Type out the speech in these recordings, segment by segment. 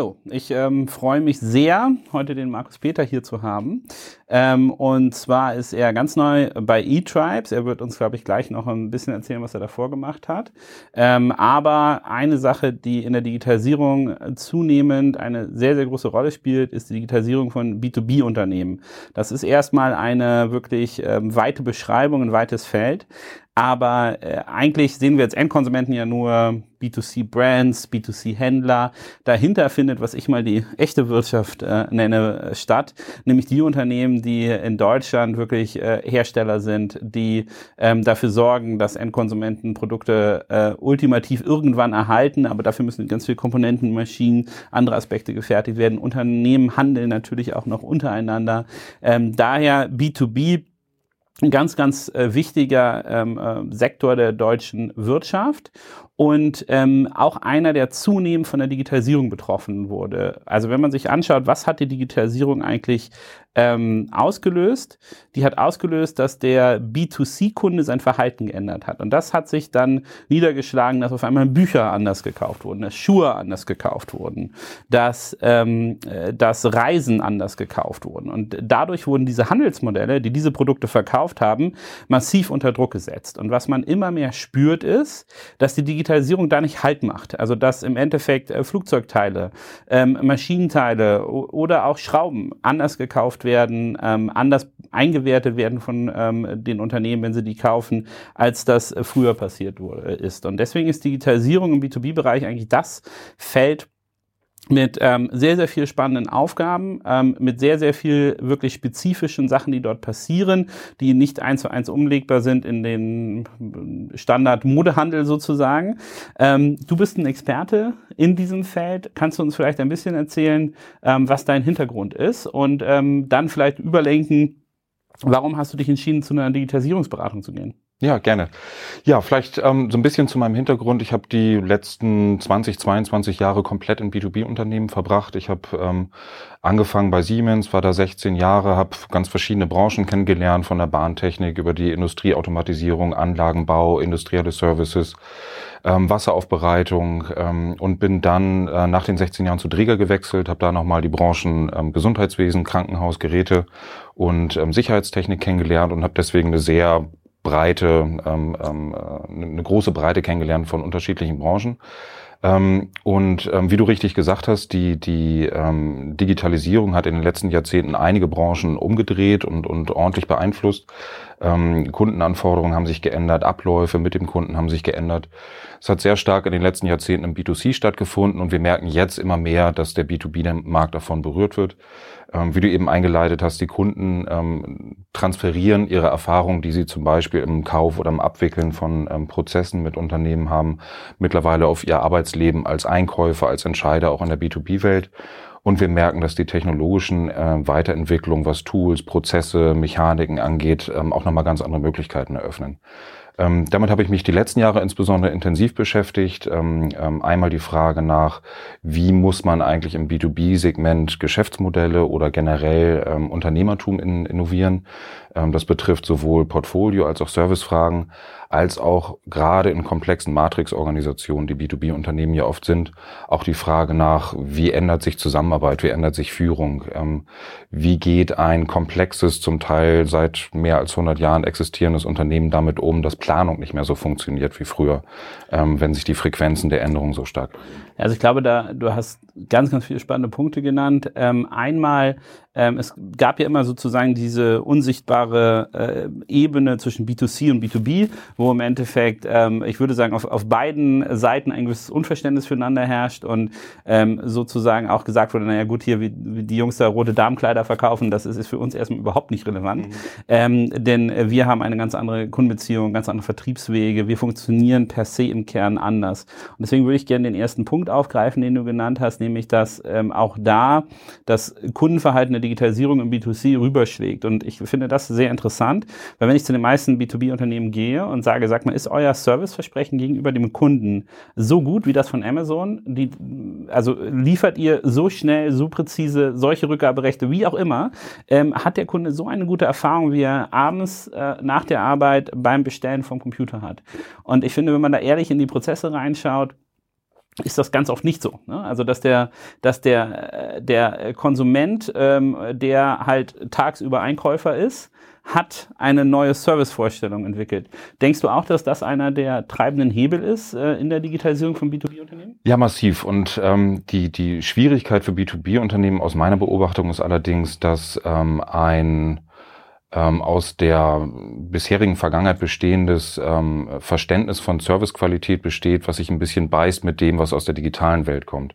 hallo. Ich ähm, freue mich sehr, heute den Markus Peter hier zu haben. Ähm, und zwar ist er ganz neu bei eTribes. Er wird uns, glaube ich, gleich noch ein bisschen erzählen, was er davor gemacht hat. Ähm, aber eine Sache, die in der Digitalisierung zunehmend eine sehr, sehr große Rolle spielt, ist die Digitalisierung von B2B-Unternehmen. Das ist erstmal eine wirklich ähm, weite Beschreibung, ein weites Feld. Aber äh, eigentlich sehen wir als Endkonsumenten ja nur B2C-Brands, B2C-Händler. Dahinter findet, was ich mal die echte Wirtschaft äh, nenne, statt. Nämlich die Unternehmen, die in Deutschland wirklich äh, Hersteller sind, die ähm, dafür sorgen, dass Endkonsumenten Produkte äh, ultimativ irgendwann erhalten. Aber dafür müssen ganz viele Komponenten, Maschinen, andere Aspekte gefertigt werden. Unternehmen handeln natürlich auch noch untereinander. Ähm, daher B2B ein ganz, ganz äh, wichtiger ähm, äh, Sektor der deutschen Wirtschaft und ähm, auch einer, der zunehmend von der Digitalisierung betroffen wurde. Also wenn man sich anschaut, was hat die Digitalisierung eigentlich ähm, ausgelöst? Die hat ausgelöst, dass der B2C-Kunde sein Verhalten geändert hat. Und das hat sich dann niedergeschlagen, dass auf einmal Bücher anders gekauft wurden, dass Schuhe anders gekauft wurden, dass, ähm, äh, dass Reisen anders gekauft wurden. Und dadurch wurden diese Handelsmodelle, die diese Produkte verkauft haben, massiv unter Druck gesetzt. Und was man immer mehr spürt, ist, dass die Digitalisierung Digitalisierung da nicht Halt macht. Also dass im Endeffekt äh, Flugzeugteile, ähm, Maschinenteile oder auch Schrauben anders gekauft werden, ähm, anders eingewertet werden von ähm, den Unternehmen, wenn sie die kaufen, als das äh, früher passiert wurde, ist. Und deswegen ist Digitalisierung im B2B-Bereich eigentlich das Feld, mit ähm, sehr, sehr viel spannenden Aufgaben, ähm, mit sehr, sehr viel wirklich spezifischen Sachen, die dort passieren, die nicht eins zu eins umlegbar sind in den Standard-Modehandel sozusagen. Ähm, du bist ein Experte in diesem Feld. Kannst du uns vielleicht ein bisschen erzählen, ähm, was dein Hintergrund ist und ähm, dann vielleicht überlenken, warum hast du dich entschieden, zu einer Digitalisierungsberatung zu gehen? Ja, gerne. Ja, vielleicht ähm, so ein bisschen zu meinem Hintergrund. Ich habe die letzten 20, 22 Jahre komplett in B2B-Unternehmen verbracht. Ich habe ähm, angefangen bei Siemens, war da 16 Jahre, habe ganz verschiedene Branchen kennengelernt, von der Bahntechnik über die Industrieautomatisierung, Anlagenbau, industrielle Services, ähm, Wasseraufbereitung ähm, und bin dann äh, nach den 16 Jahren zu Dräger gewechselt, habe da nochmal die Branchen ähm, Gesundheitswesen, Krankenhaus, Geräte und ähm, Sicherheitstechnik kennengelernt und habe deswegen eine sehr breite, ähm, ähm, äh, eine große Breite kennengelernt von unterschiedlichen Branchen. Ähm, und ähm, wie du richtig gesagt hast, die, die ähm, Digitalisierung hat in den letzten Jahrzehnten einige Branchen umgedreht und, und ordentlich beeinflusst. Ähm, Kundenanforderungen haben sich geändert, Abläufe mit dem Kunden haben sich geändert. Es hat sehr stark in den letzten Jahrzehnten im B2C stattgefunden und wir merken jetzt immer mehr, dass der B2B-Markt davon berührt wird. Ähm, wie du eben eingeleitet hast, die Kunden ähm, transferieren ihre Erfahrungen, die sie zum Beispiel im Kauf oder im Abwickeln von ähm, Prozessen mit Unternehmen haben, mittlerweile auf ihr Arbeitsleben als Einkäufer, als Entscheider auch in der B2B-Welt. Und wir merken, dass die technologischen äh, Weiterentwicklungen, was Tools, Prozesse, Mechaniken angeht, ähm, auch nochmal ganz andere Möglichkeiten eröffnen. Ähm, damit habe ich mich die letzten Jahre insbesondere intensiv beschäftigt. Ähm, ähm, einmal die Frage nach, wie muss man eigentlich im B2B-Segment Geschäftsmodelle oder generell ähm, Unternehmertum in, innovieren. Ähm, das betrifft sowohl Portfolio als auch Servicefragen, als auch gerade in komplexen Matrix-Organisationen, die B2B-Unternehmen ja oft sind, auch die Frage nach, wie ändert sich Zusammenarbeit, wie ändert sich Führung, ähm, wie geht ein komplexes, zum Teil seit mehr als 100 Jahren existierendes Unternehmen damit um, dass Planung nicht mehr so funktioniert wie früher, ähm, wenn sich die Frequenzen der Änderungen so stark. Also ich glaube, da du hast ganz, ganz viele spannende Punkte genannt. Einmal es gab ja immer sozusagen diese unsichtbare äh, Ebene zwischen B2C und B2B, wo im Endeffekt, ähm, ich würde sagen, auf, auf beiden Seiten ein gewisses Unverständnis füreinander herrscht und ähm, sozusagen auch gesagt wurde, naja gut, hier wie, wie die Jungs da rote Darmkleider verkaufen, das ist, ist für uns erstmal überhaupt nicht relevant. Mhm. Ähm, denn wir haben eine ganz andere Kundenbeziehung, ganz andere Vertriebswege, wir funktionieren per se im Kern anders. Und deswegen würde ich gerne den ersten Punkt aufgreifen, den du genannt hast, nämlich dass ähm, auch da das Kundenverhalten der Digitalisierung im B2C rüberschlägt. Und ich finde das sehr interessant, weil wenn ich zu den meisten B2B-Unternehmen gehe und sage, sag mal, ist euer Serviceversprechen gegenüber dem Kunden so gut wie das von Amazon? Die, also liefert ihr so schnell, so präzise solche Rückgaberechte, wie auch immer? Ähm, hat der Kunde so eine gute Erfahrung, wie er abends äh, nach der Arbeit beim Bestellen vom Computer hat? Und ich finde, wenn man da ehrlich in die Prozesse reinschaut, ist das ganz oft nicht so. Ne? Also dass der, dass der, äh, der Konsument, ähm, der halt tagsüber Einkäufer ist, hat eine neue Servicevorstellung entwickelt. Denkst du auch, dass das einer der treibenden Hebel ist äh, in der Digitalisierung von B2B-Unternehmen? Ja, massiv. Und ähm, die, die Schwierigkeit für B2B-Unternehmen aus meiner Beobachtung ist allerdings, dass ähm, ein ähm, aus der bisherigen Vergangenheit bestehendes ähm, Verständnis von Servicequalität besteht, was sich ein bisschen beißt mit dem, was aus der digitalen Welt kommt.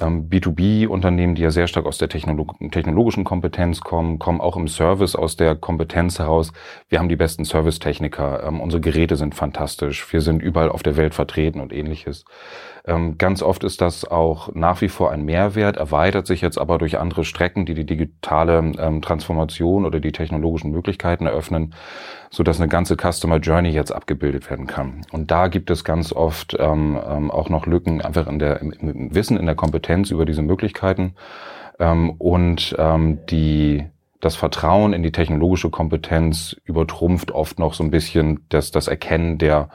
Ähm, B2B-Unternehmen, die ja sehr stark aus der Technolog technologischen Kompetenz kommen, kommen auch im Service aus der Kompetenz heraus. Wir haben die besten Servicetechniker, ähm, unsere Geräte sind fantastisch, wir sind überall auf der Welt vertreten und ähnliches. Ähm, ganz oft ist das auch nach wie vor ein Mehrwert, erweitert sich jetzt aber durch andere Strecken, die die digitale ähm, Transformation oder die technologischen Möglichkeiten eröffnen, so dass eine ganze Customer Journey jetzt abgebildet werden kann. Und da gibt es ganz oft ähm, ähm, auch noch Lücken einfach in der, im, im Wissen, in der Kompetenz über diese Möglichkeiten ähm, und ähm, die das Vertrauen in die technologische Kompetenz übertrumpft oft noch so ein bisschen das, das Erkennen der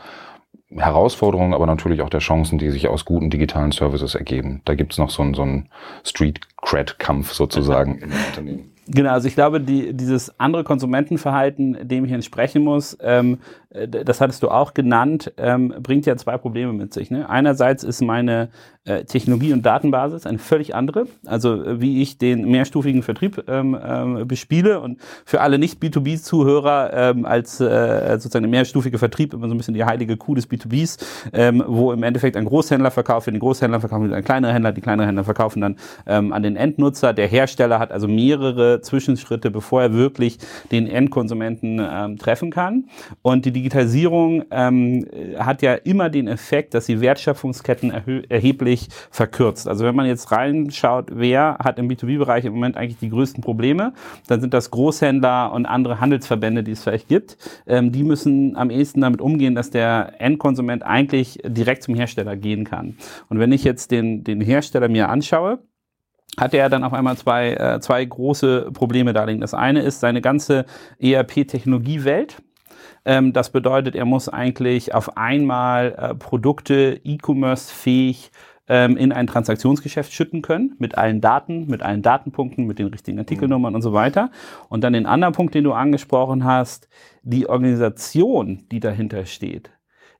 Herausforderungen, aber natürlich auch der Chancen, die sich aus guten digitalen Services ergeben. Da gibt's noch so einen, so einen Street-Cred-Kampf sozusagen im Unternehmen. Genau, also ich glaube, die, dieses andere Konsumentenverhalten, dem ich entsprechen muss, ähm, das hattest du auch genannt, ähm, bringt ja zwei Probleme mit sich. Ne? Einerseits ist meine äh, Technologie- und Datenbasis eine völlig andere, also äh, wie ich den mehrstufigen Vertrieb ähm, ähm, bespiele und für alle Nicht-B2B-Zuhörer ähm, als äh, sozusagen der mehrstufige Vertrieb immer so ein bisschen die heilige Kuh des B2Bs, ähm, wo im Endeffekt ein Großhändler verkauft, den Großhändler verkaufen ein kleiner Händler, die kleineren Händler verkaufen dann ähm, an den Endnutzer. Der Hersteller hat also mehrere Zwischenschritte, bevor er wirklich den Endkonsumenten treffen kann. Und die Digitalisierung ähm, hat ja immer den Effekt, dass die Wertschöpfungsketten erheblich verkürzt. Also wenn man jetzt reinschaut, wer hat im B2B-Bereich im Moment eigentlich die größten Probleme, dann sind das Großhändler und andere Handelsverbände, die es vielleicht gibt. Ähm, die müssen am ehesten damit umgehen, dass der Endkonsument eigentlich direkt zum Hersteller gehen kann. Und wenn ich jetzt den, den Hersteller mir anschaue, hat er dann auf einmal zwei, äh, zwei große Probleme darlegen. Das eine ist seine ganze ERP-Technologiewelt. Ähm, das bedeutet, er muss eigentlich auf einmal äh, Produkte E-Commerce-fähig ähm, in ein Transaktionsgeschäft schütten können, mit allen Daten, mit allen Datenpunkten, mit den richtigen Artikelnummern mhm. und so weiter. Und dann den anderen Punkt, den du angesprochen hast, die Organisation, die dahinter steht,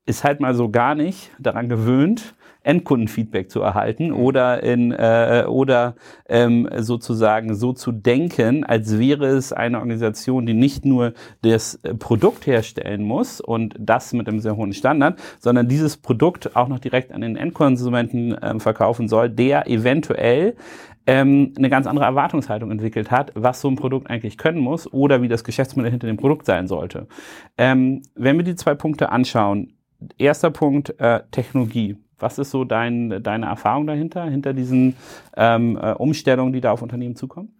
ist halt mal so gar nicht daran gewöhnt, Endkundenfeedback zu erhalten mhm. oder in äh, oder ähm, sozusagen so zu denken, als wäre es eine Organisation, die nicht nur das äh, Produkt herstellen muss und das mit einem sehr hohen Standard, sondern dieses Produkt auch noch direkt an den Endkonsumenten äh, verkaufen soll, der eventuell ähm, eine ganz andere Erwartungshaltung entwickelt hat, was so ein Produkt eigentlich können muss oder wie das Geschäftsmodell hinter dem Produkt sein sollte. Ähm, wenn wir die zwei Punkte anschauen, erster Punkt äh, Technologie. Was ist so dein, deine Erfahrung dahinter, hinter diesen ähm, äh, Umstellungen, die da auf Unternehmen zukommen?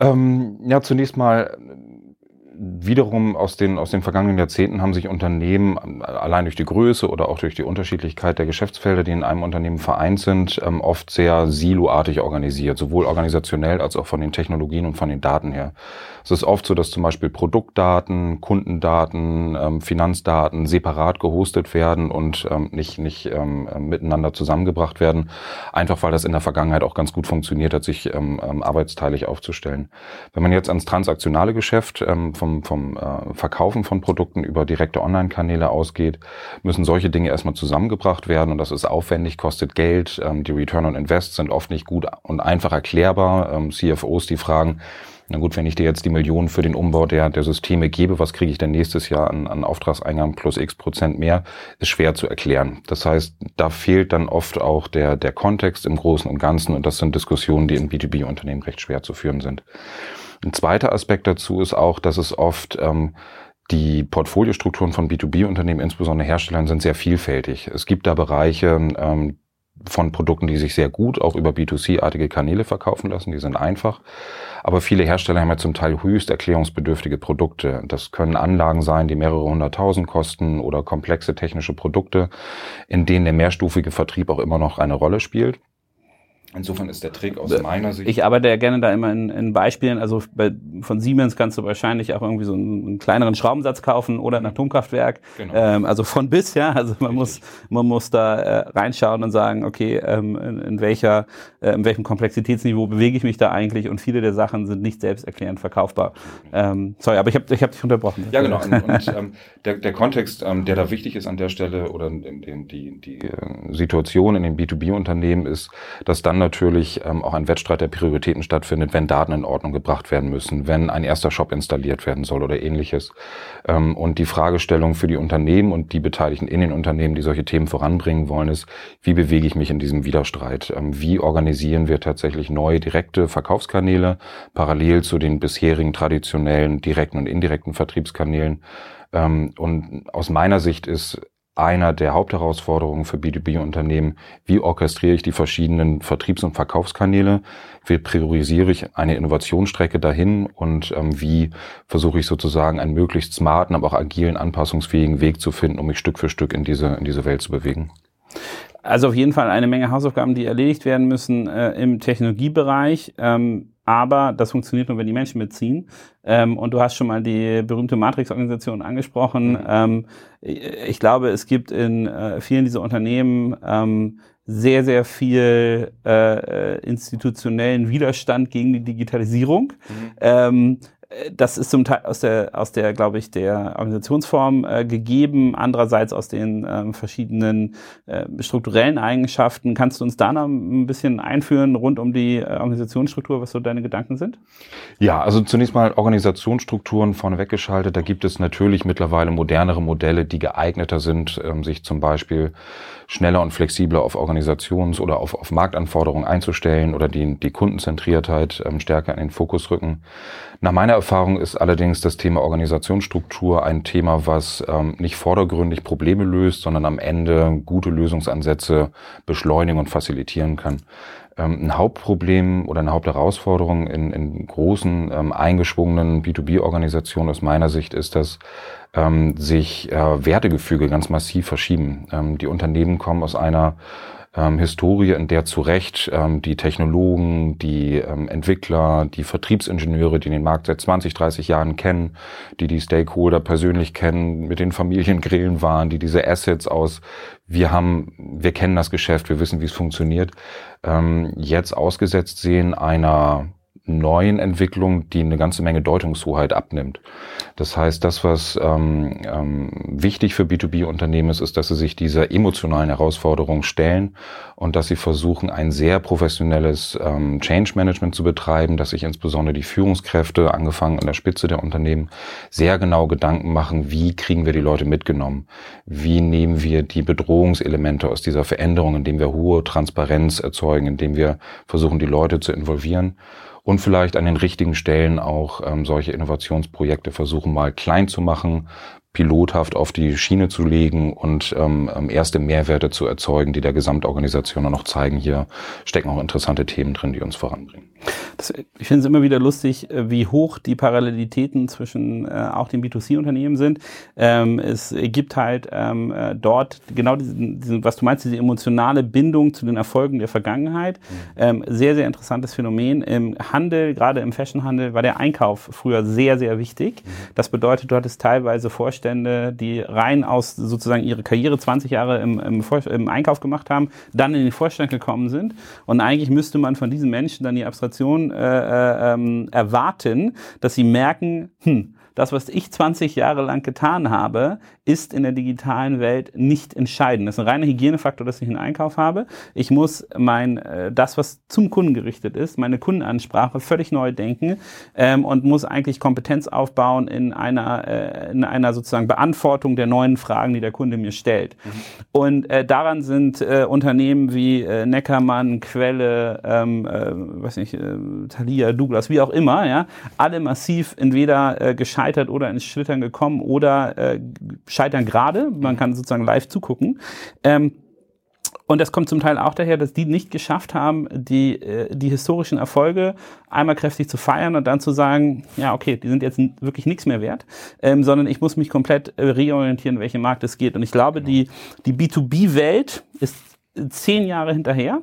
Ähm, ja, zunächst mal wiederum aus den, aus den vergangenen Jahrzehnten haben sich Unternehmen allein durch die Größe oder auch durch die Unterschiedlichkeit der Geschäftsfelder, die in einem Unternehmen vereint sind, ähm, oft sehr siloartig organisiert, sowohl organisationell als auch von den Technologien und von den Daten her. Es ist oft so, dass zum Beispiel Produktdaten, Kundendaten, ähm, Finanzdaten separat gehostet werden und ähm, nicht, nicht miteinander zusammengebracht werden, einfach weil das in der Vergangenheit auch ganz gut funktioniert hat, sich arbeitsteilig aufzustellen. Wenn man jetzt ans transaktionale Geschäft von vom, vom äh, Verkaufen von Produkten über direkte Online-Kanäle ausgeht, müssen solche Dinge erstmal zusammengebracht werden und das ist aufwendig, kostet Geld. Ähm, die Return on Invest sind oft nicht gut und einfach erklärbar. Ähm, CFOs, die fragen, na gut, wenn ich dir jetzt die Millionen für den Umbau der, der Systeme gebe, was kriege ich denn nächstes Jahr an, an Auftragseingang plus x Prozent mehr, ist schwer zu erklären. Das heißt, da fehlt dann oft auch der, der Kontext im Großen und Ganzen und das sind Diskussionen, die in B2B-Unternehmen recht schwer zu führen sind. Ein zweiter Aspekt dazu ist auch, dass es oft ähm, die Portfoliostrukturen von B2B-Unternehmen, insbesondere Herstellern, sind sehr vielfältig. Es gibt da Bereiche ähm, von Produkten, die sich sehr gut auch über B2C-artige Kanäle verkaufen lassen. Die sind einfach. Aber viele Hersteller haben ja zum Teil höchst erklärungsbedürftige Produkte. Das können Anlagen sein, die mehrere hunderttausend kosten oder komplexe technische Produkte, in denen der mehrstufige Vertrieb auch immer noch eine Rolle spielt. Insofern ist der Trick aus meiner Sicht. Ich arbeite ja gerne da immer in, in Beispielen. Also bei, von Siemens kannst du wahrscheinlich auch irgendwie so einen, einen kleineren Schraubensatz kaufen oder ein Atomkraftwerk. Genau. Ähm, also von bis, ja. Also man muss, man muss da äh, reinschauen und sagen, okay, ähm, in, in welcher, äh, in welchem Komplexitätsniveau bewege ich mich da eigentlich? Und viele der Sachen sind nicht selbsterklärend verkaufbar. Ähm, sorry, aber ich habe ich hab dich unterbrochen. Ja, genau. Und, und ähm, der, der Kontext, ähm, der da wichtig ist an der Stelle oder in, in, die, die äh, Situation in den B2B-Unternehmen ist, dass dann natürlich ähm, auch ein Wettstreit der Prioritäten stattfindet, wenn Daten in Ordnung gebracht werden müssen, wenn ein erster Shop installiert werden soll oder ähnliches. Ähm, und die Fragestellung für die Unternehmen und die Beteiligten in den Unternehmen, die solche Themen voranbringen wollen, ist, wie bewege ich mich in diesem Widerstreit? Ähm, wie organisieren wir tatsächlich neue direkte Verkaufskanäle parallel zu den bisherigen traditionellen direkten und indirekten Vertriebskanälen? Ähm, und aus meiner Sicht ist einer der Hauptherausforderungen für B2B-Unternehmen. Wie orchestriere ich die verschiedenen Vertriebs- und Verkaufskanäle? Wie priorisiere ich eine Innovationsstrecke dahin? Und ähm, wie versuche ich sozusagen einen möglichst smarten, aber auch agilen, anpassungsfähigen Weg zu finden, um mich Stück für Stück in diese, in diese Welt zu bewegen? Also auf jeden Fall eine Menge Hausaufgaben, die erledigt werden müssen äh, im Technologiebereich. Ähm, aber das funktioniert nur, wenn die Menschen mitziehen. Ähm, und du hast schon mal die berühmte Matrix-Organisation angesprochen. Mhm. Ähm, ich glaube, es gibt in äh, vielen dieser Unternehmen ähm, sehr, sehr viel äh, äh institutionellen Widerstand gegen die Digitalisierung. Mhm. Ähm, das ist zum Teil aus der, aus der, glaube ich, der Organisationsform äh, gegeben, andererseits aus den ähm, verschiedenen äh, strukturellen Eigenschaften. Kannst du uns da noch ein bisschen einführen rund um die äh, Organisationsstruktur, was so deine Gedanken sind? Ja, also zunächst mal Organisationsstrukturen vorneweg geschaltet. Da gibt es natürlich mittlerweile modernere Modelle, die geeigneter sind, ähm, sich zum Beispiel schneller und flexibler auf Organisations- oder auf, auf Marktanforderungen einzustellen oder die, die Kundenzentriertheit ähm, stärker in den Fokus rücken. Nach meiner Erfahrung ist allerdings das Thema Organisationsstruktur ein Thema, was ähm, nicht vordergründig Probleme löst, sondern am Ende gute Lösungsansätze beschleunigen und facilitieren kann. Ähm, ein Hauptproblem oder eine Hauptherausforderung in, in großen, ähm, eingeschwungenen B2B-Organisationen aus meiner Sicht ist, dass ähm, sich äh, Wertegefüge ganz massiv verschieben. Ähm, die Unternehmen kommen aus einer ähm, Historie, in der zu Recht ähm, die Technologen, die ähm, Entwickler, die Vertriebsingenieure, die den Markt seit 20, 30 Jahren kennen, die die Stakeholder persönlich kennen, mit den Familiengrillen waren, die diese Assets aus, wir haben, wir kennen das Geschäft, wir wissen, wie es funktioniert, ähm, jetzt ausgesetzt sehen einer neuen Entwicklung, die eine ganze Menge Deutungshoheit abnimmt. Das heißt, das, was ähm, ähm, wichtig für B2B-Unternehmen ist, ist, dass sie sich dieser emotionalen Herausforderung stellen und dass sie versuchen, ein sehr professionelles ähm, Change Management zu betreiben, dass sich insbesondere die Führungskräfte, angefangen an der Spitze der Unternehmen, sehr genau Gedanken machen, wie kriegen wir die Leute mitgenommen? Wie nehmen wir die Bedrohungselemente aus dieser Veränderung, indem wir hohe Transparenz erzeugen, indem wir versuchen, die Leute zu involvieren? Und vielleicht an den richtigen Stellen auch ähm, solche Innovationsprojekte versuchen mal klein zu machen, pilothaft auf die Schiene zu legen und ähm, ähm, erste Mehrwerte zu erzeugen, die der Gesamtorganisation dann noch zeigen, hier stecken auch interessante Themen drin, die uns voranbringen. Das, ich finde es immer wieder lustig, äh, wie hoch die Parallelitäten zwischen äh, auch den B2C-Unternehmen sind. Ähm, es gibt halt ähm, äh, dort genau diesen, diesen, was du meinst, diese emotionale Bindung zu den Erfolgen der Vergangenheit. Mhm. Ähm, sehr, sehr interessantes Phänomen. Im Handel, gerade im Fashionhandel, war der Einkauf früher sehr, sehr wichtig. Mhm. Das bedeutet, du hattest teilweise Vorstellungen, Vorstände, die rein aus sozusagen ihre Karriere 20 Jahre im, im, im, Einkauf gemacht haben, dann in den Vorstand gekommen sind. Und eigentlich müsste man von diesen Menschen dann die Abstraktion äh, äh, ähm, erwarten, dass sie merken, hm, das, was ich 20 Jahre lang getan habe, ist in der digitalen Welt nicht entscheidend. Das ist ein reiner Hygienefaktor, dass ich einen Einkauf habe. Ich muss mein, äh, das, was zum Kunden gerichtet ist, meine Kundenansprache völlig neu denken ähm, und muss eigentlich Kompetenz aufbauen in einer, äh, in einer sozusagen Beantwortung der neuen Fragen, die der Kunde mir stellt. Mhm. Und äh, daran sind äh, Unternehmen wie äh, Neckermann, Quelle, ähm, äh, weiß nicht, äh, Thalia, Douglas, wie auch immer, ja, alle massiv entweder äh, gescheitert oder ins Schlittern gekommen oder äh, scheitern gerade. Man kann sozusagen live zugucken. Ähm, und das kommt zum Teil auch daher, dass die nicht geschafft haben, die, äh, die historischen Erfolge einmal kräftig zu feiern und dann zu sagen, ja, okay, die sind jetzt wirklich nichts mehr wert, ähm, sondern ich muss mich komplett äh, reorientieren, welche Markt es geht. Und ich glaube, die, die B2B-Welt ist zehn Jahre hinterher,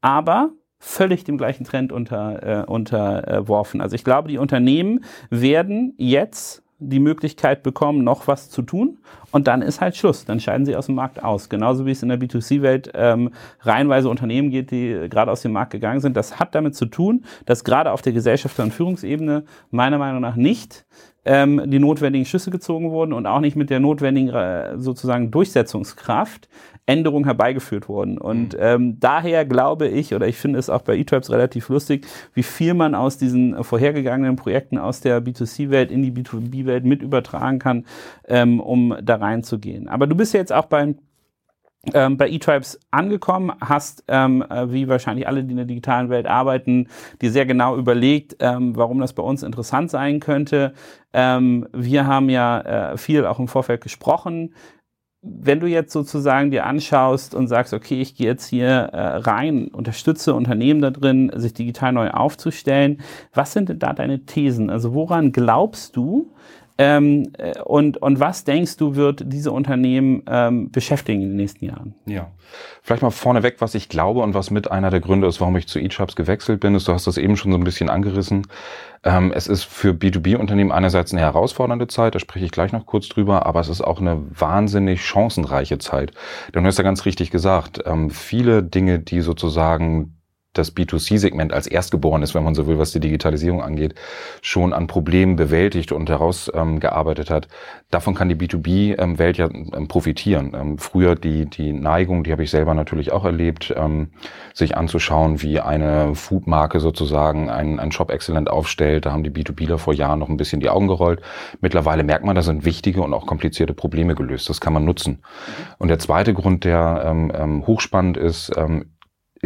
aber völlig dem gleichen Trend unter, äh, unterworfen. Also ich glaube, die Unternehmen werden jetzt die Möglichkeit bekommen, noch was zu tun. Und dann ist halt Schluss. Dann scheiden sie aus dem Markt aus. Genauso wie es in der B2C-Welt ähm, reihenweise Unternehmen geht, die gerade aus dem Markt gegangen sind. Das hat damit zu tun, dass gerade auf der Gesellschafter- und Führungsebene meiner Meinung nach nicht ähm, die notwendigen Schüsse gezogen wurden und auch nicht mit der notwendigen äh, sozusagen Durchsetzungskraft Änderungen herbeigeführt wurden. Und mhm. ähm, daher glaube ich, oder ich finde es auch bei eTribes relativ lustig, wie viel man aus diesen vorhergegangenen Projekten aus der B2C-Welt in die B2B-Welt mit übertragen kann, ähm, um da reinzugehen. Aber du bist ja jetzt auch beim ähm, bei eTribes angekommen, hast, ähm, äh, wie wahrscheinlich alle, die in der digitalen Welt arbeiten, dir sehr genau überlegt, ähm, warum das bei uns interessant sein könnte. Ähm, wir haben ja äh, viel auch im Vorfeld gesprochen wenn du jetzt sozusagen dir anschaust und sagst, okay, ich gehe jetzt hier äh, rein, unterstütze Unternehmen da drin, sich digital neu aufzustellen, was sind denn da deine Thesen? Also woran glaubst du, ähm, äh, und, und was denkst du, wird diese Unternehmen ähm, beschäftigen in den nächsten Jahren? Ja, vielleicht mal vorneweg, was ich glaube und was mit einer der Gründe ist, warum ich zu eChubs gewechselt bin, ist, du hast das eben schon so ein bisschen angerissen. Ähm, es ist für B2B-Unternehmen einerseits eine herausfordernde Zeit, da spreche ich gleich noch kurz drüber, aber es ist auch eine wahnsinnig chancenreiche Zeit. Denn du hast ja ganz richtig gesagt, ähm, viele Dinge, die sozusagen das B2C-Segment als Erstgeborenes, wenn man so will, was die Digitalisierung angeht, schon an Problemen bewältigt und herausgearbeitet ähm, hat. Davon kann die B2B-Welt ja ähm, profitieren. Ähm, früher die, die Neigung, die habe ich selber natürlich auch erlebt, ähm, sich anzuschauen, wie eine Foodmarke sozusagen einen, einen Shop exzellent aufstellt. Da haben die B2Bler vor Jahren noch ein bisschen die Augen gerollt. Mittlerweile merkt man, da sind wichtige und auch komplizierte Probleme gelöst. Das kann man nutzen. Mhm. Und der zweite Grund, der ähm, ähm hochspannend ist, ähm,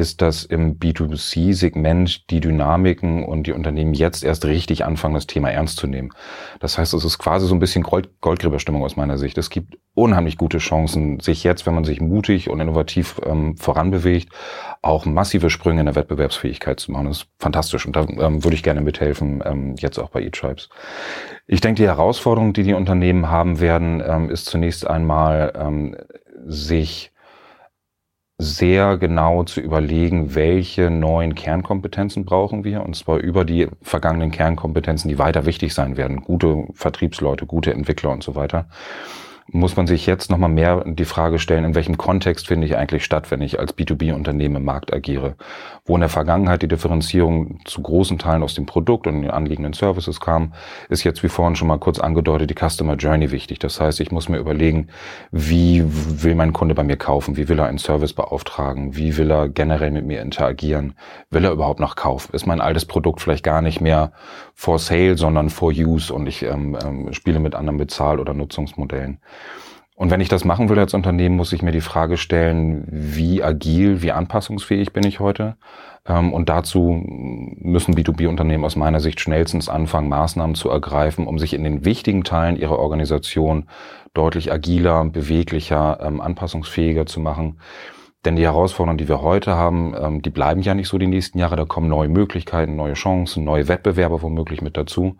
ist, dass im B2C-Segment die Dynamiken und die Unternehmen jetzt erst richtig anfangen, das Thema ernst zu nehmen. Das heißt, es ist quasi so ein bisschen Gold Goldgräberstimmung aus meiner Sicht. Es gibt unheimlich gute Chancen, sich jetzt, wenn man sich mutig und innovativ ähm, voranbewegt, auch massive Sprünge in der Wettbewerbsfähigkeit zu machen. Das ist fantastisch und da ähm, würde ich gerne mithelfen, ähm, jetzt auch bei eTribes. Ich denke, die Herausforderung, die die Unternehmen haben werden, ähm, ist zunächst einmal, ähm, sich sehr genau zu überlegen, welche neuen Kernkompetenzen brauchen wir, und zwar über die vergangenen Kernkompetenzen, die weiter wichtig sein werden. Gute Vertriebsleute, gute Entwickler und so weiter muss man sich jetzt nochmal mehr die Frage stellen, in welchem Kontext finde ich eigentlich statt, wenn ich als B2B-Unternehmen im Markt agiere. Wo in der Vergangenheit die Differenzierung zu großen Teilen aus dem Produkt und den anliegenden Services kam, ist jetzt wie vorhin schon mal kurz angedeutet die Customer Journey wichtig. Das heißt, ich muss mir überlegen, wie will mein Kunde bei mir kaufen? Wie will er einen Service beauftragen? Wie will er generell mit mir interagieren? Will er überhaupt noch kaufen? Ist mein altes Produkt vielleicht gar nicht mehr for sale, sondern for use und ich ähm, ähm, spiele mit anderen Bezahl- oder Nutzungsmodellen? Und wenn ich das machen will als Unternehmen, muss ich mir die Frage stellen, wie agil, wie anpassungsfähig bin ich heute? Ähm, und dazu müssen B2B-Unternehmen aus meiner Sicht schnellstens anfangen, Maßnahmen zu ergreifen, um sich in den wichtigen Teilen ihrer Organisation deutlich agiler, beweglicher, ähm, anpassungsfähiger zu machen. Denn die Herausforderungen, die wir heute haben, ähm, die bleiben ja nicht so die nächsten Jahre. Da kommen neue Möglichkeiten, neue Chancen, neue Wettbewerber womöglich mit dazu.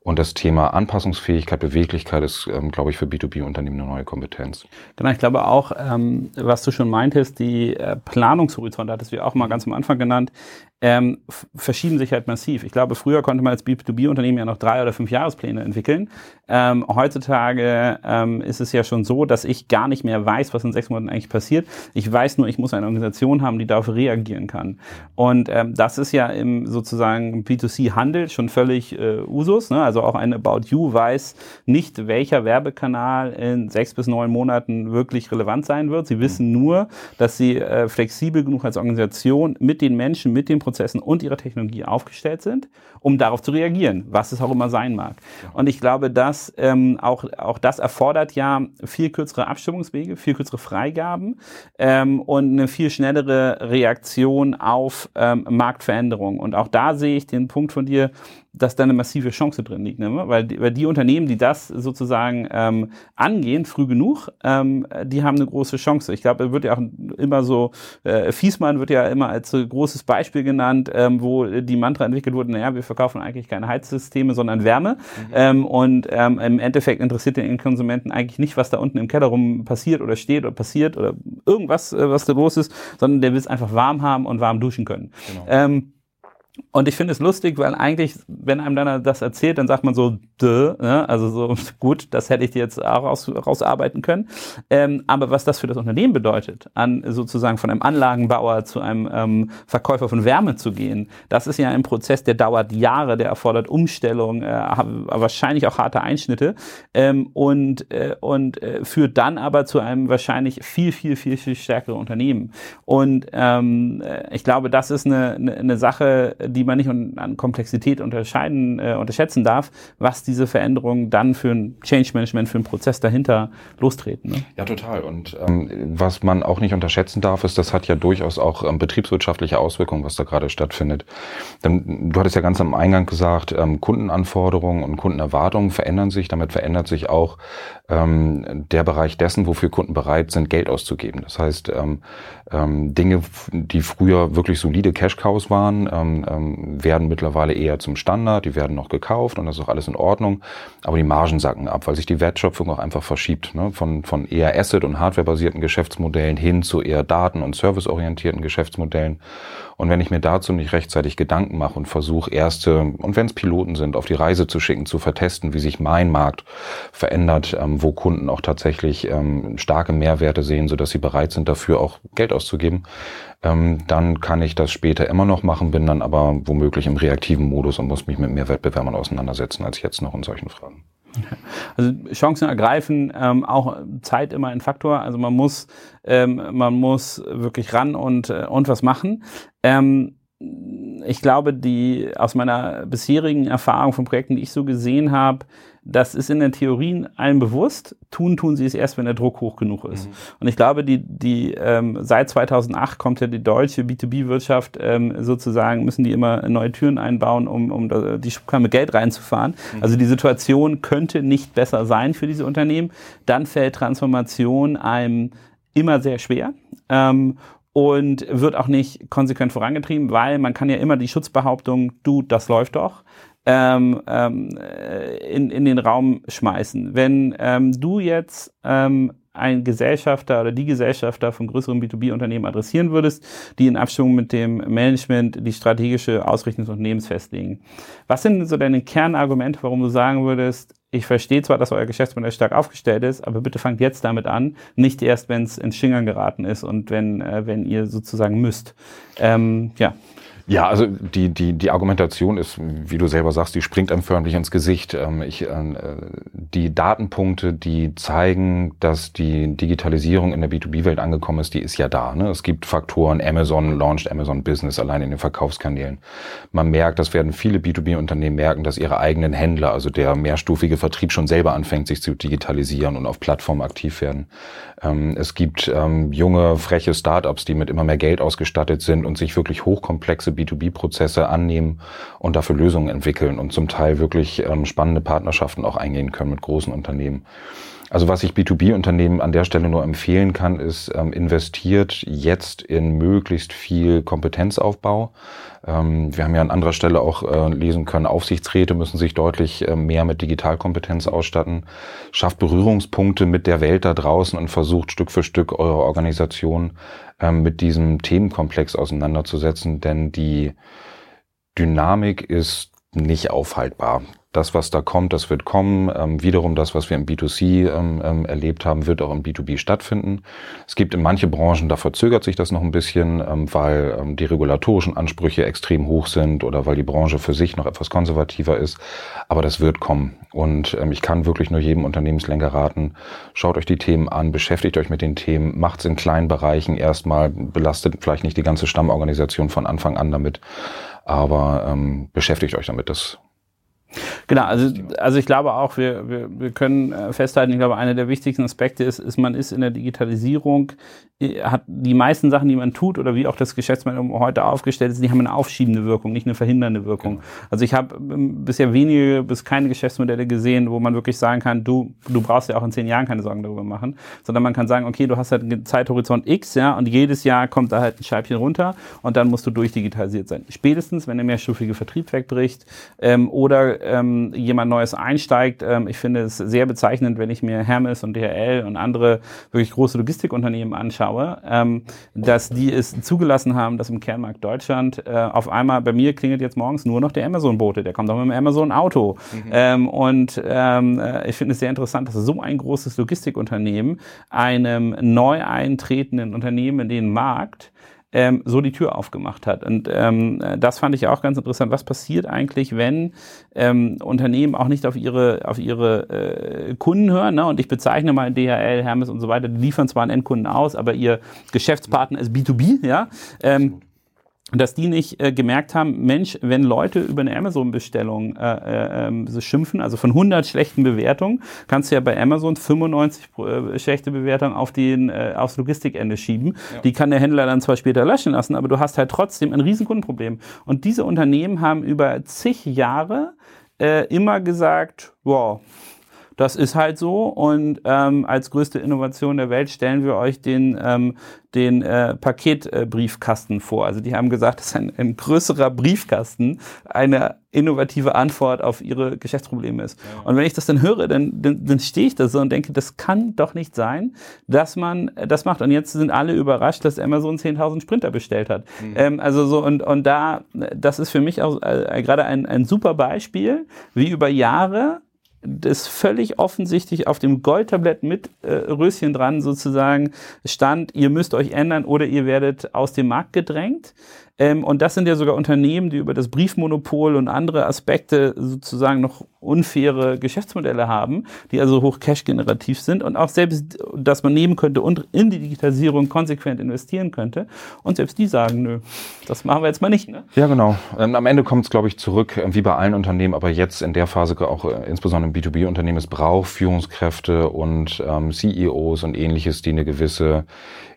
Und das Thema Anpassungsfähigkeit, Beweglichkeit ist, ähm, glaube ich, für B2B-Unternehmen eine neue Kompetenz. Genau, ich glaube auch, ähm, was du schon meintest, die äh, Planungshorizonte, hattest du auch mal ganz am Anfang genannt, ähm, verschieben sich halt massiv. Ich glaube, früher konnte man als B2B-Unternehmen ja noch drei oder fünf Jahrespläne entwickeln. Ähm, heutzutage ähm, ist es ja schon so, dass ich gar nicht mehr weiß, was in sechs Monaten eigentlich passiert. Ich weiß nur, ich muss eine Organisation haben, die darauf reagieren kann. Und ähm, das ist ja im sozusagen B2C-Handel schon völlig äh, Usus. Ne? Also auch ein About You weiß nicht, welcher Werbekanal in sechs bis neun Monaten wirklich relevant sein wird. Sie wissen nur, dass sie äh, flexibel genug als Organisation mit den Menschen, mit den Prozessen und ihrer Technologie aufgestellt sind, um darauf zu reagieren, was es auch immer sein mag. Und ich glaube, dass ähm, auch, auch das erfordert ja viel kürzere Abstimmungswege, viel kürzere Freigaben ähm, und eine viel schnellere Reaktion auf ähm, Marktveränderungen. Und auch da sehe ich den Punkt von dir, dass da eine massive Chance drin liegt. Ne? Weil, die, weil die Unternehmen, die das sozusagen ähm, angehen, früh genug, ähm, die haben eine große Chance. Ich glaube, wird ja auch immer so, äh, Fiesmann wird ja immer als so großes Beispiel genannt, ähm, wo die Mantra entwickelt wurde, naja, wir verkaufen eigentlich keine Heizsysteme, sondern Wärme. Mhm. Ähm, und ähm, im Endeffekt interessiert den Konsumenten eigentlich nicht, was da unten im Keller rum passiert oder steht oder passiert oder irgendwas, äh, was da los ist, sondern der will es einfach warm haben und warm duschen können. Genau. Ähm, und ich finde es lustig, weil eigentlich, wenn einem dann das erzählt, dann sagt man so, Duh, ne? also so gut, das hätte ich jetzt auch raus, rausarbeiten können. Ähm, aber was das für das Unternehmen bedeutet, an sozusagen von einem Anlagenbauer zu einem ähm, Verkäufer von Wärme zu gehen, das ist ja ein Prozess, der dauert Jahre, der erfordert Umstellung, äh, wahrscheinlich auch harte Einschnitte ähm, und, äh, und äh, führt dann aber zu einem wahrscheinlich viel, viel, viel, viel stärkeren Unternehmen. Und ähm, äh, ich glaube, das ist eine, eine, eine Sache, die man nicht an Komplexität unterscheiden, äh, unterschätzen darf, was diese Veränderungen dann für ein Change Management, für einen Prozess dahinter lostreten. Ne? Ja, total. Und ähm, was man auch nicht unterschätzen darf, ist, das hat ja durchaus auch ähm, betriebswirtschaftliche Auswirkungen, was da gerade stattfindet. Denn, du hattest ja ganz am Eingang gesagt, ähm, Kundenanforderungen und Kundenerwartungen verändern sich. Damit verändert sich auch ähm, der Bereich dessen, wofür Kunden bereit sind, Geld auszugeben. Das heißt, ähm, ähm, Dinge, die früher wirklich solide Cash-Cows waren, ähm, ähm, werden mittlerweile eher zum Standard, die werden noch gekauft und das ist auch alles in Ordnung, aber die Margen sacken ab, weil sich die Wertschöpfung auch einfach verschiebt. Ne? Von, von eher Asset- und Hardware-basierten Geschäftsmodellen hin zu eher Daten- und serviceorientierten Geschäftsmodellen. Und wenn ich mir dazu nicht rechtzeitig Gedanken mache und versuche, erste, und wenn es Piloten sind, auf die Reise zu schicken, zu vertesten, wie sich mein Markt verändert, ähm, wo Kunden auch tatsächlich ähm, starke Mehrwerte sehen, sodass sie bereit sind, dafür auch Geld auszugeben, ähm, dann kann ich das später immer noch machen, bin dann aber womöglich im reaktiven Modus und muss mich mit mehr Wettbewerbern auseinandersetzen als jetzt noch in solchen Fragen. Also Chancen ergreifen, ähm, auch Zeit immer ein Faktor. Also man muss, ähm, man muss wirklich ran und, äh, und was machen. Ähm, ich glaube, die aus meiner bisherigen Erfahrung von Projekten, die ich so gesehen habe, das ist in der Theorie allen bewusst. Tun tun sie es erst, wenn der Druck hoch genug ist. Mhm. Und ich glaube, die, die ähm, seit 2008 kommt ja die deutsche B2B-Wirtschaft ähm, sozusagen, müssen die immer neue Türen einbauen, um, um die Schubkarre mit Geld reinzufahren. Mhm. Also die Situation könnte nicht besser sein für diese Unternehmen. Dann fällt Transformation einem immer sehr schwer. Ähm, und wird auch nicht konsequent vorangetrieben, weil man kann ja immer die Schutzbehauptung, du, das läuft doch, ähm, ähm, in, in den Raum schmeißen. Wenn ähm, du jetzt ähm, ein Gesellschafter oder die Gesellschafter von größeren B2B-Unternehmen adressieren würdest, die in Abstimmung mit dem Management die strategische Ausrichtung des Unternehmens festlegen. Was sind so deine Kernargumente, warum du sagen würdest, ich verstehe zwar, dass euer Geschäftsmodell stark aufgestellt ist, aber bitte fangt jetzt damit an, nicht erst, wenn es ins Schingern geraten ist und wenn, äh, wenn ihr sozusagen müsst. Ähm, ja. Ja, also die, die, die Argumentation ist, wie du selber sagst, die springt einem förmlich ins Gesicht. Ähm, ich, äh, die Datenpunkte, die zeigen, dass die Digitalisierung in der B2B-Welt angekommen ist, die ist ja da. Ne? Es gibt Faktoren, Amazon launched Amazon Business allein in den Verkaufskanälen. Man merkt, das werden viele B2B-Unternehmen merken, dass ihre eigenen Händler, also der mehrstufige Vertrieb schon selber anfängt, sich zu digitalisieren und auf Plattformen aktiv werden. Ähm, es gibt ähm, junge, freche Startups, die mit immer mehr Geld ausgestattet sind und sich wirklich hochkomplexe B2B-Prozesse annehmen und dafür Lösungen entwickeln und zum Teil wirklich ähm, spannende Partnerschaften auch eingehen können mit großen Unternehmen. Also was ich B2B-Unternehmen an der Stelle nur empfehlen kann, ist, ähm, investiert jetzt in möglichst viel Kompetenzaufbau. Ähm, wir haben ja an anderer Stelle auch äh, lesen können, Aufsichtsräte müssen sich deutlich äh, mehr mit Digitalkompetenz ausstatten. Schafft Berührungspunkte mit der Welt da draußen und versucht Stück für Stück eure Organisation ähm, mit diesem Themenkomplex auseinanderzusetzen, denn die Dynamik ist nicht aufhaltbar das, was da kommt, das wird kommen. Ähm, wiederum das, was wir im B2C ähm, ähm, erlebt haben, wird auch im B2B stattfinden. Es gibt in manche Branchen, da verzögert sich das noch ein bisschen, ähm, weil ähm, die regulatorischen Ansprüche extrem hoch sind oder weil die Branche für sich noch etwas konservativer ist. Aber das wird kommen. Und ähm, ich kann wirklich nur jedem Unternehmenslenker raten, schaut euch die Themen an, beschäftigt euch mit den Themen, macht's in kleinen Bereichen erstmal, belastet vielleicht nicht die ganze Stammorganisation von Anfang an damit, aber ähm, beschäftigt euch damit. Das Genau, also, also ich glaube auch, wir, wir, wir können äh, festhalten, ich glaube, einer der wichtigsten Aspekte ist, ist, man ist in der Digitalisierung, äh, hat die meisten Sachen, die man tut oder wie auch das Geschäftsmodell heute aufgestellt ist, die haben eine aufschiebende Wirkung, nicht eine verhindernde Wirkung. Genau. Also ich habe ähm, bisher wenige bis keine Geschäftsmodelle gesehen, wo man wirklich sagen kann, du, du brauchst ja auch in zehn Jahren keine Sorgen darüber machen, sondern man kann sagen, okay, du hast halt einen Zeithorizont X, ja, und jedes Jahr kommt da halt ein Scheibchen runter und dann musst du durchdigitalisiert sein. Spätestens, wenn der mehrstufige Vertrieb wegbricht ähm, oder ähm, jemand Neues einsteigt. Ähm, ich finde es sehr bezeichnend, wenn ich mir Hermes und DHL und andere wirklich große Logistikunternehmen anschaue, ähm, dass die es zugelassen haben, dass im Kernmarkt Deutschland äh, auf einmal, bei mir klingelt jetzt morgens nur noch der Amazon-Bote, der kommt auch mit dem Amazon-Auto. Mhm. Ähm, und ähm, äh, ich finde es sehr interessant, dass so ein großes Logistikunternehmen einem neu eintretenden Unternehmen in den Markt ähm, so die Tür aufgemacht hat. Und ähm, das fand ich auch ganz interessant. Was passiert eigentlich, wenn ähm, Unternehmen auch nicht auf ihre, auf ihre äh, Kunden hören? Ne? Und ich bezeichne mal DHL, Hermes und so weiter, die liefern zwar an Endkunden aus, aber ihr Geschäftspartner ist B2B, ja. Ähm, dass die nicht äh, gemerkt haben, Mensch, wenn Leute über eine Amazon-Bestellung äh, äh, ähm, so schimpfen, also von 100 schlechten Bewertungen, kannst du ja bei Amazon 95 äh, schlechte Bewertungen auf den äh, aufs Logistikende schieben. Ja. Die kann der Händler dann zwar später löschen lassen, aber du hast halt trotzdem ein Riesenkundenproblem. Und diese Unternehmen haben über zig Jahre äh, immer gesagt, wow, das ist halt so. Und ähm, als größte Innovation der Welt stellen wir euch den, ähm, den äh, Paketbriefkasten vor. Also die haben gesagt, dass ein, ein größerer Briefkasten eine innovative Antwort auf ihre Geschäftsprobleme ist. Ja. Und wenn ich das dann höre, dann, dann, dann stehe ich da so und denke, das kann doch nicht sein, dass man das macht. Und jetzt sind alle überrascht, dass Amazon 10.000 Sprinter bestellt hat. Mhm. Ähm, also so und, und da, das ist für mich auch äh, gerade ein, ein super Beispiel, wie über Jahre das völlig offensichtlich auf dem Goldtablett mit äh, Röschen dran sozusagen stand, ihr müsst euch ändern oder ihr werdet aus dem Markt gedrängt. Ähm, und das sind ja sogar Unternehmen, die über das Briefmonopol und andere Aspekte sozusagen noch unfaire Geschäftsmodelle haben, die also hoch cash-generativ sind und auch selbst, dass man nehmen könnte und in die Digitalisierung konsequent investieren könnte. Und selbst die sagen, nö, das machen wir jetzt mal nicht. Ne? Ja, genau. Ähm, am Ende kommt es, glaube ich, zurück, äh, wie bei allen Unternehmen, aber jetzt in der Phase auch äh, insbesondere im B2B-Unternehmen, es braucht Führungskräfte und ähm, CEOs und ähnliches, die eine gewisse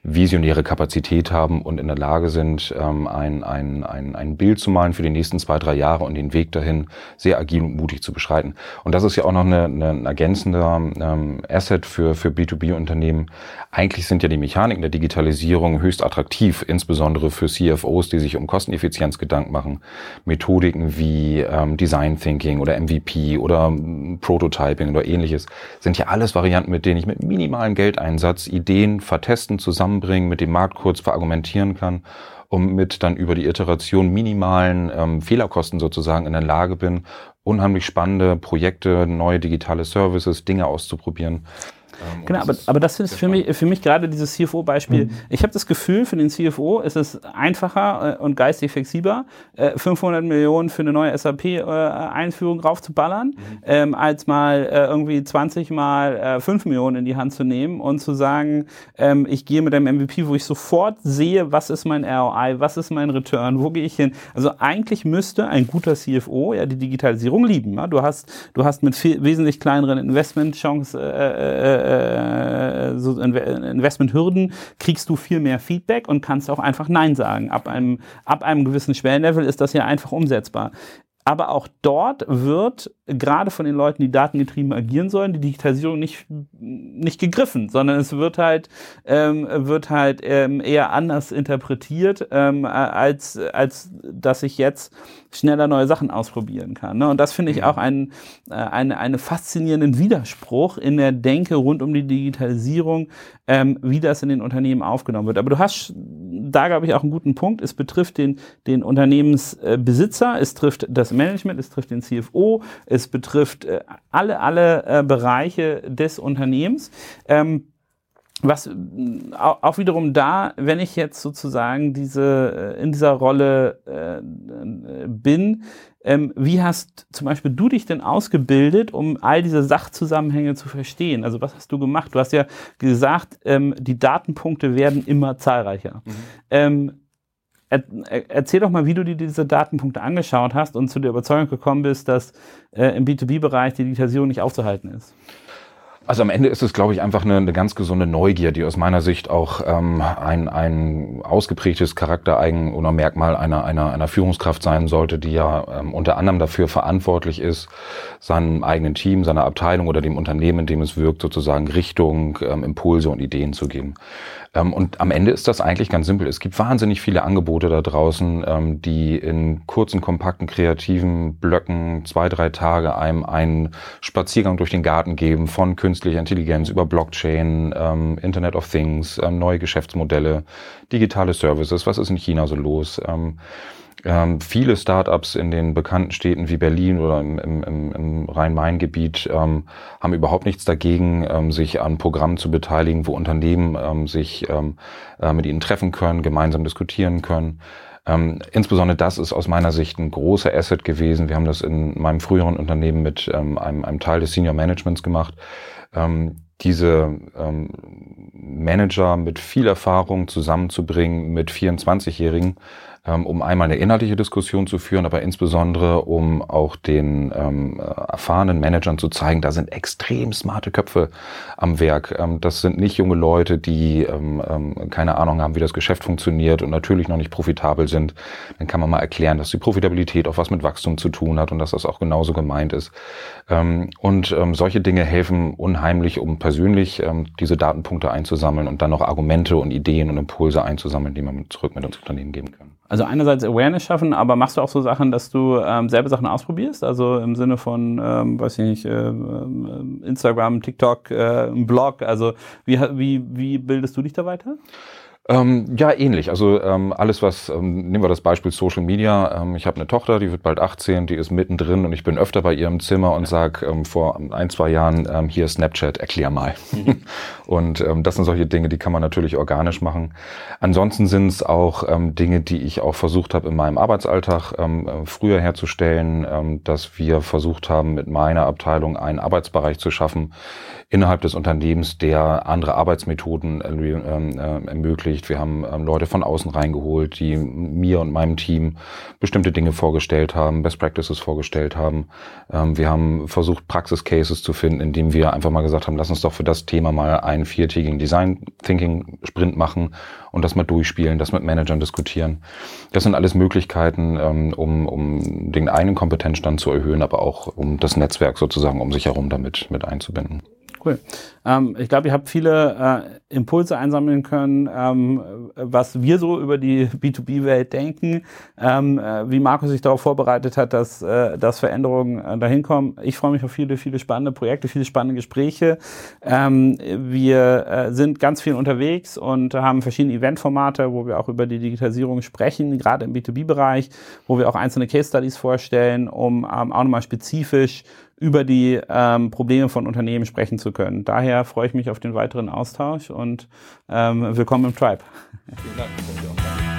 visionäre Kapazität haben und in der Lage sind, ähm, ein, ein, ein, ein Bild zu malen für die nächsten zwei, drei Jahre und den Weg dahin sehr agil und mutig zu beschreiten. Und das ist ja auch noch eine, eine, ein ergänzender ähm, Asset für, für B2B-Unternehmen. Eigentlich sind ja die Mechaniken der Digitalisierung höchst attraktiv, insbesondere für CFOs, die sich um Kosteneffizienz Gedanken machen. Methodiken wie ähm, Design Thinking oder MVP oder ähm, Prototyping oder ähnliches sind ja alles Varianten, mit denen ich mit minimalem Geldeinsatz Ideen vertesten, zusammen zusammenbringen, mit dem Markt kurz verargumentieren kann und mit dann über die Iteration minimalen ähm, Fehlerkosten sozusagen in der Lage bin, unheimlich spannende Projekte, neue digitale Services, Dinge auszuprobieren. Ähm, genau, aber, aber das ist für mich, für mich gerade dieses CFO-Beispiel. Mhm. Ich habe das Gefühl, für den CFO ist es einfacher äh, und geistig flexibler, äh, 500 Millionen für eine neue SAP-Einführung äh, raufzuballern, mhm. ähm, als mal äh, irgendwie 20 mal 5 äh, Millionen in die Hand zu nehmen und zu sagen, ähm, ich gehe mit einem MVP, wo ich sofort sehe, was ist mein ROI, was ist mein Return, wo gehe ich hin. Also eigentlich müsste ein guter CFO ja die Digitalisierung lieben. Ja? Du hast, du hast mit viel, wesentlich kleineren Investmentchancen äh, äh, so Investmenthürden kriegst du viel mehr Feedback und kannst auch einfach Nein sagen. Ab einem, ab einem gewissen Schwellenlevel ist das ja einfach umsetzbar. Aber auch dort wird gerade von den Leuten, die datengetrieben agieren sollen, die Digitalisierung nicht, nicht gegriffen, sondern es wird halt, ähm, wird halt ähm, eher anders interpretiert, ähm, als, als dass ich jetzt schneller neue Sachen ausprobieren kann. Ne? Und das finde ich mhm. auch einen, äh, eine, eine faszinierenden Widerspruch in der Denke rund um die Digitalisierung, ähm, wie das in den Unternehmen aufgenommen wird. Aber du hast da, glaube ich, auch einen guten Punkt. Es betrifft den, den Unternehmensbesitzer, es trifft das Management, es trifft den CFO, es betrifft äh, alle, alle äh, Bereiche des Unternehmens. Ähm, was äh, auch wiederum da, wenn ich jetzt sozusagen diese äh, in dieser Rolle äh, bin, ähm, wie hast zum Beispiel du dich denn ausgebildet, um all diese Sachzusammenhänge zu verstehen? Also was hast du gemacht? Du hast ja gesagt, ähm, die Datenpunkte werden immer zahlreicher. Mhm. Ähm, er, erzähl doch mal, wie du dir diese Datenpunkte angeschaut hast und zu der Überzeugung gekommen bist, dass äh, im B2B-Bereich die Digitalisierung nicht aufzuhalten ist. Also am Ende ist es, glaube ich, einfach eine, eine ganz gesunde Neugier, die aus meiner Sicht auch ähm, ein, ein ausgeprägtes Charaktereigen oder Merkmal einer, einer, einer Führungskraft sein sollte, die ja ähm, unter anderem dafür verantwortlich ist, seinem eigenen Team, seiner Abteilung oder dem Unternehmen, in dem es wirkt, sozusagen Richtung, ähm, Impulse und Ideen zu geben. Ähm, und am Ende ist das eigentlich ganz simpel. Es gibt wahnsinnig viele Angebote da draußen, ähm, die in kurzen, kompakten, kreativen Blöcken zwei, drei Tage einem einen Spaziergang durch den Garten geben, von künstlicher Intelligenz über Blockchain, ähm, Internet of Things, neue Geschäftsmodelle, digitale Services. Was ist in China so los? Ähm, viele Startups in den bekannten Städten wie Berlin oder im, im, im Rhein-Main-Gebiet ähm, haben überhaupt nichts dagegen, ähm, sich an Programmen zu beteiligen, wo Unternehmen ähm, sich ähm, äh, mit ihnen treffen können, gemeinsam diskutieren können. Ähm, insbesondere das ist aus meiner Sicht ein großer Asset gewesen. Wir haben das in meinem früheren Unternehmen mit ähm, einem, einem Teil des Senior Managements gemacht. Ähm, diese ähm, Manager mit viel Erfahrung zusammenzubringen mit 24-Jährigen, ähm, um einmal eine inhaltliche Diskussion zu führen, aber insbesondere um auch den ähm, erfahrenen Managern zu zeigen, da sind extrem smarte Köpfe am Werk. Ähm, das sind nicht junge Leute, die ähm, ähm, keine Ahnung haben, wie das Geschäft funktioniert und natürlich noch nicht profitabel sind. Dann kann man mal erklären, dass die Profitabilität auch was mit Wachstum zu tun hat und dass das auch genauso gemeint ist. Ähm, und ähm, solche Dinge helfen unheimlich, um persönlich ähm, diese Datenpunkte einzusammeln und dann noch Argumente und Ideen und Impulse einzusammeln, die man zurück mit ins Unternehmen geben kann. Also einerseits Awareness schaffen, aber machst du auch so Sachen, dass du ähm, selber Sachen ausprobierst? Also im Sinne von, ähm, weiß ich nicht, äh, Instagram, TikTok, äh, Blog. Also wie, wie, wie bildest du dich da weiter? Ähm, ja, ähnlich. Also ähm, alles, was, ähm, nehmen wir das Beispiel Social Media. Ähm, ich habe eine Tochter, die wird bald 18, die ist mittendrin und ich bin öfter bei ihrem Zimmer und sag ähm, vor ein, zwei Jahren, ähm, hier Snapchat, erklär mal. Mhm. und das sind solche Dinge, die kann man natürlich organisch machen. Ansonsten sind es auch Dinge, die ich auch versucht habe in meinem Arbeitsalltag äh, früher herzustellen, dass wir versucht haben, mit meiner Abteilung einen Arbeitsbereich zu schaffen innerhalb des Unternehmens, der andere Arbeitsmethoden äh, äh, ermöglicht. Wir haben ähm, Leute von außen reingeholt, die mir und meinem Team bestimmte Dinge vorgestellt haben, Best Practices vorgestellt haben. Ähm, wir haben versucht, Praxis-Cases zu finden, indem wir einfach mal gesagt haben, lass uns doch für das Thema mal einen viertägigen Design Thinking Sprint machen und das mal durchspielen, das mit Managern diskutieren. Das sind alles Möglichkeiten, ähm, um, um den einen Kompetenzstand zu erhöhen, aber auch um das Netzwerk sozusagen um sich herum damit mit einzubinden. Cool. Ähm, ich glaube, ihr habt viele äh, Impulse einsammeln können, ähm, was wir so über die B2B-Welt denken, ähm, äh, wie Markus sich darauf vorbereitet hat, dass, äh, dass Veränderungen äh, dahin kommen. Ich freue mich auf viele, viele spannende Projekte, viele spannende Gespräche. Ähm, wir äh, sind ganz viel unterwegs und haben verschiedene Eventformate, wo wir auch über die Digitalisierung sprechen, gerade im B2B-Bereich, wo wir auch einzelne Case Studies vorstellen, um ähm, auch nochmal spezifisch über die ähm, Probleme von Unternehmen sprechen zu können. Daher freue ich mich auf den weiteren Austausch und ähm, willkommen im Tribe. Vielen Dank.